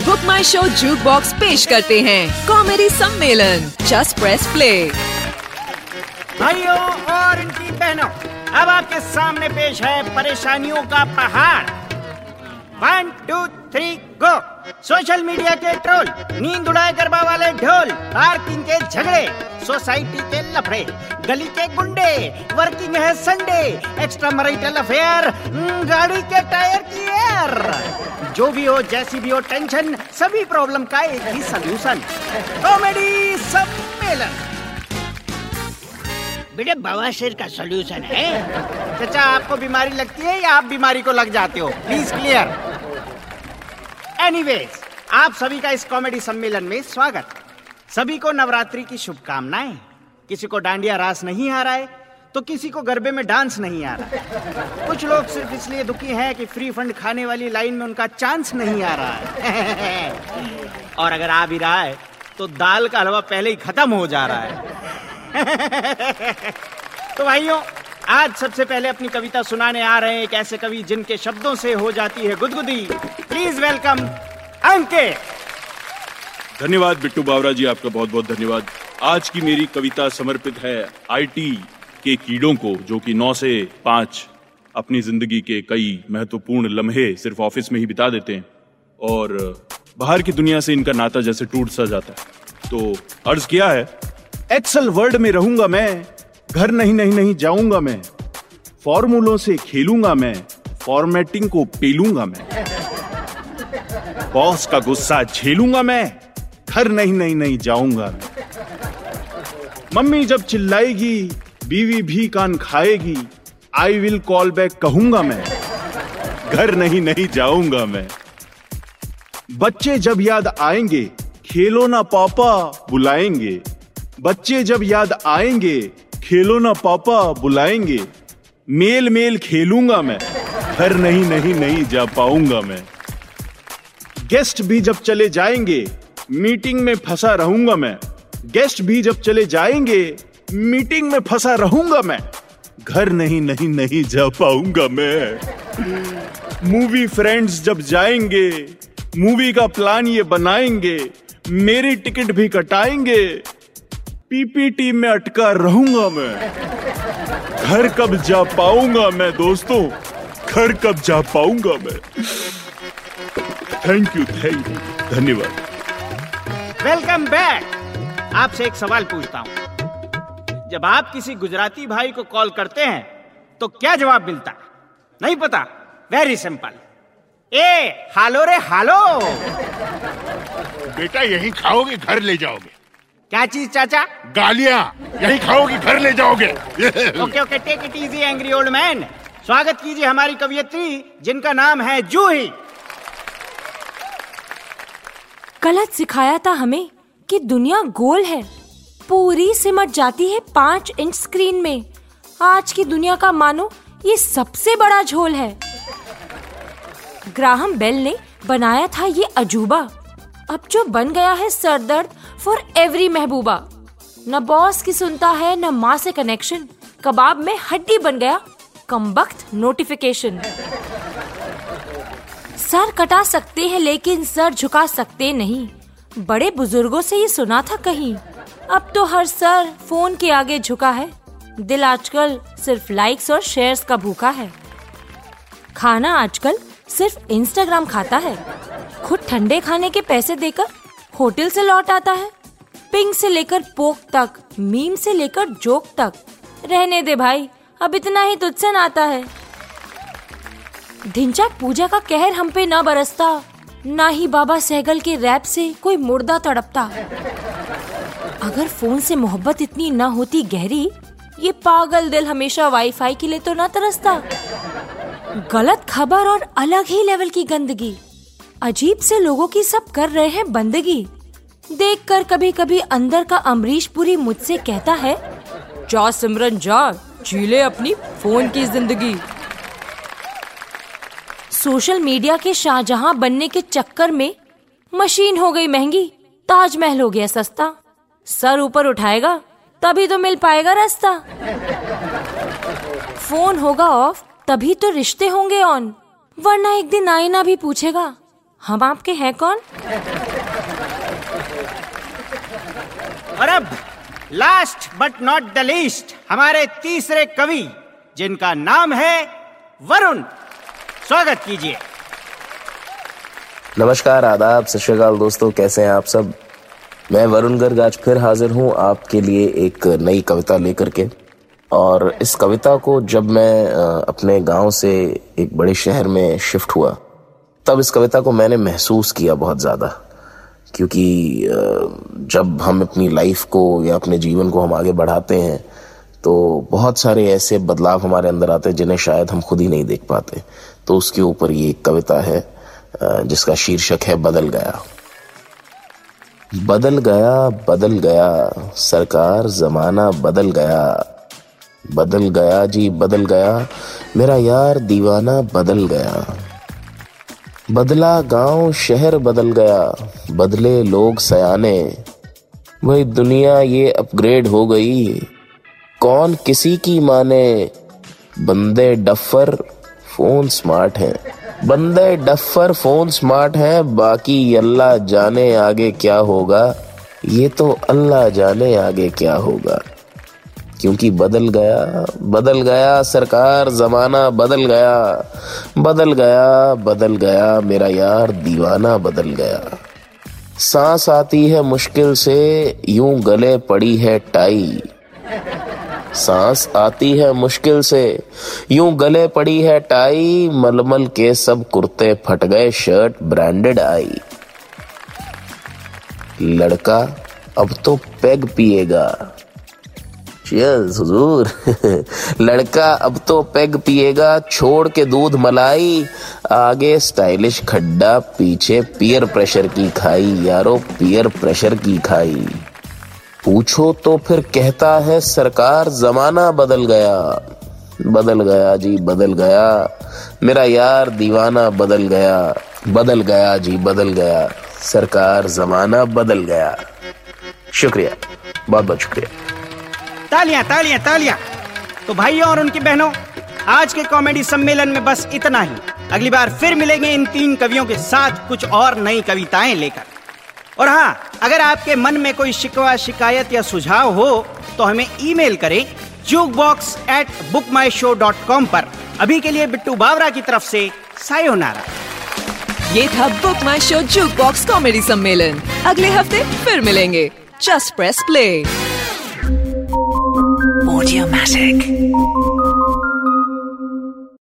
Book माई Show jukebox पेश करते हैं। कॉमेडी सम्मेलन। जस्ट प्रेस प्ले भाइयों और इनकी बहनों, अब आपके सामने पेश है परेशानियों का पहाड़। One two three go social media के ट्रोल नींद उड़ाए गरबा वाले ढोल पार्किंग के झगड़े सोसाइटी के लफड़े, गली के गुंडे वर्किंग है संडे एक्स्ट्रा मराइटल अफेयर गाड़ी के टायर की एयर जो भी हो जैसी भी हो टेंशन सभी प्रॉब्लम का एक ही सोल्यूशन कॉमेडी सम्मेलन। बेटे बवासीर का सोल्यूशन है? चाचा आपको बीमारी लगती है या आप बीमारी को लग जाते हो? प्लीज़ क्लियर एनीवेज आप सभी का इस कॉमेडी सम्मेलन में स्वागत। सभी को नवरात्रि की शुभकामनाएँ। किसी को डांडिया रास नहीं आ रहा है तो किसी को गरबे में डांस नहीं आ रहा। कुछ लोग सिर्फ़ इसलिए दुखी हैं कि फ्री फंड खाने वाली लाइन में उनका चांस नहीं आ रहा है। और अगर आ भी रहा है तो दाल का हलवा पहले ही खत्म हो जा रहा है। तो भाइयों, आज सबसे पहले अपनी कविता सुनाने आ रहे हैं। एक ऐसे कवि जिनके शब्दों से हो जाती है गुदगुदी। प्लीज़ वेलकम अंकित धन्यवाद बिट्टू बावरा जी, आपका बहुत बहुत धन्यवाद। आज की मेरी कविता समर्पित है आईटी के कीड़ों को, जो कि नौ से पाँच अपनी ज़िंदगी के कई महत्वपूर्ण लम्हे सिर्फ़ ऑफ़िस में ही बिता देते हैं, और बाहर की दुनिया से इनका नाता जैसे टूट सा जाता है। तो अर्ज़ किया है, एक्सल वर्ड में रहूँगा मैं, घर नहीं नहीं नहीं जाऊँगा मैं, फॉर्मूलों से खेलूँगा मैं, फॉर्मेटिंग को पेलूँगा मैं, बॉस का गुस्सा झेलूँगा मैं, घर नहीं नहीं नहीं जाऊँगा मम्मी जब चिल्लाएगी बीवी भी कान खाएगी। आई विल कॉल बैक कहूँगा मैं। घर नहीं नहीं जाऊँगा मैं। बच्चे जब याद आएँगे, खेलो ना पापा बुलाएँगे। बच्चे जब याद आएँगे, खेलो ना पापा बुलाएँगे। मेल मेल खेलूँगा मैं। घर नहीं नहीं नहीं जा पाऊँगा मैं। गेस्ट भी जब चले जाएँगे, मीटिंग में फंसा रहूँगा मैं। गेस्ट भी जब चले जाएँगे मीटिंग में फंसा रहूँगा मैं। घर नहीं नहीं नहीं जा पाऊँगा मैं। मूवी फ्रेंड्स जब जाएँगे, मूवी का प्लान ये बनाएँगे, मेरी टिकट भी कटाएँगे पीपीटी में अटका रहूँगा मैं। घर कब जा पाऊँगा मैं, दोस्तों? घर कब जा पाऊँगा मैं? थैंक यू थैंक यू धन्यवाद। वेलकम बैक आपसे एक सवाल पूछता हूँ। जब आप किसी गुजराती भाई को कॉल करते हैं तो क्या जवाब मिलता? नहीं पता। वेरी सिंपल ए हालो रे हालो। बेटा यही खाओगे घर ले जाओगे। क्या चीज़ चाचा? गालियाँ यही खाओगे घर ले जाओगे। Okay okay take it easy angry old man स्वागत कीजिए हमारी कवियत्री जिनका नाम है जूही। गलत सिखाया था हमें कि दुनिया गोल है। पूरी सिमट जाती है पाँच इंच स्क्रीन में। आज की दुनिया का मानो, ये सबसे बड़ा झोल है। ग्राहम बेल ने बनाया था ये अजूबा। अब जो बन गया है सरदर्द फॉर एवरी महबूबा। न बॉस की सुनता है, न माँ से कनेक्शन कबाब में हड्डी बन गया कमबख्त नोटिफिकेशन सर कटा सकते हैं, लेकिन सर झुका सकते नहीं। बड़े बुज़ुर्गों से ये सुना था कहीं। अब तो हर सर फ़ोन के आगे झुका है। दिल आजकल सिर्फ़ लाइक्स और शेयर्स का भूखा है। खाना आजकल सिर्फ़ इंस्टाग्राम खाता है। खुद ठंडे खाने के पैसे देकर होटल से लौट आता है। पिंग से लेकर पोक तक मीम से लेकर जोक तक। रहने दे भाई, अब इतना ही तुझसे नाता है। धिंचाक पूजा का कहर हम पे न बरसता, ना ही बाबा सहगल के रैप से कोई मुर्दा तड़पता। अगर फ़ोन से मोहब्बत इतनी ना होती गहरी, ये पागल दिल हमेशा वाईफाई के लिए तो न तरसता। गलत खबर और अलग ही लेवल की गंदगी। अजीब से लोगों की सब कर रहे हैं बंदगी। देखकर कभी कभी अंदर का अमरीश पुरी मुझसे कहता है, जा सिमरन, जा, जी ले अपनी फ़ोन की ज़िंदगी। सोशल मीडिया के शाहजहां बनने के चक्कर में मशीन हो गई महँगी, ताजमहल हो गया सस्ता। सर ऊपर उठाएगा तभी तो मिल पाएगा रास्ता। फ़ोन होगा ऑफ़ तभी तो रिश्ते होंगे ऑन वरना एक दिन आईना भी पूछेगा हम आपके हैं कौन? और अब last but not the least हमारे तीसरे कवि जिनका नाम है वरुण। स्वागत कीजिए। नमस्कार आदाब सत दोस्तों कैसे हैं आप सब? मैं वरुण गर्ग आज फिर हाजिर हूँ आपके लिए एक नई कविता लेकर के। और इस कविता को जब मैं अपने गाँव से एक बड़े शहर में शिफ्ट हुआ, तब इस कविता को मैंने महसूस किया बहुत ज़्यादा। क्योंकि जब हम अपनी लाइफ को या अपने जीवन को हम आगे बढ़ाते हैं तो बहुत सारे ऐसे बदलाव हमारे अंदर आते हैं जिन्हें शायद हम खुद ही नहीं देख पाते। तो उसके ऊपर ये एक कविता है जिसका शीर्षक है बदल गया। बदल गया बदल गया। सरकार, जमाना बदल गया। बदल गया जी, बदल गया। मेरा यार दीवाना बदल गया। बदला गाँव, शहर बदल गया। बदले लोग सयाने। वही दुनिया ये अपग्रेड हो गई। कौन किसी की माने? बंदे डफर, फ़ोन स्मार्ट है। बंदे डफर, फ़ोन स्मार्ट है, बाकी अल्लाह जाने आगे क्या होगा? ये तो अल्लाह जाने आगे क्या होगा? क्योंकि बदल गया बदल गया सरकार, जमाना बदल गया बदल गया बदल गया, मेरा यार दीवाना बदल गया। सांस आती है मुश्किल से, यूँ गले पड़ी है टाई। सांस आती है मुश्किल से। यूँ गले पड़ी है टाई, मलमल के सब कुर्ते फट गए, शर्ट ब्रांडेड आई। लड़का अब तो पेग पिएगा। चीयर्स लड़का अब तो पेग पिएगा, छोड़ के दूध मलाई, आगे स्टाइलिश खड्डा, पीछे पियर प्रेशर की खाई, यारो पियर प्रेशर की खाई। पूछो तो फिर कहता है, सरकार जमाना बदल गया। बदल गया जी, बदल गया। मेरा यार दीवाना बदल गया। बदल गया जी, बदल गया। सरकार जमाना बदल गया। शुक्रिया। बहुत बहुत शुक्रिया। तालियाँ तालियाँ तालियाँ। तो भाइयों और उनकी बहनों, आज के कॉमेडी सम्मेलन में बस इतना ही। अगली बार फिर मिलेंगे इन तीन कवियों के साथ कुछ और नई कविताएँ लेकर। और हाँ अगर आपके मन में कोई शिकवा शिकायत या सुझाव हो तो हमें ईमेल करें jukebox at Book My Show dot com पर। अभी के लिए बिट्टू बावरा की तरफ़ से सायोनारा। ये था Book My Show jukebox comedy सम्मेलन। अगले हफ़्ते फिर मिलेंगे। Just press play Audiomatic.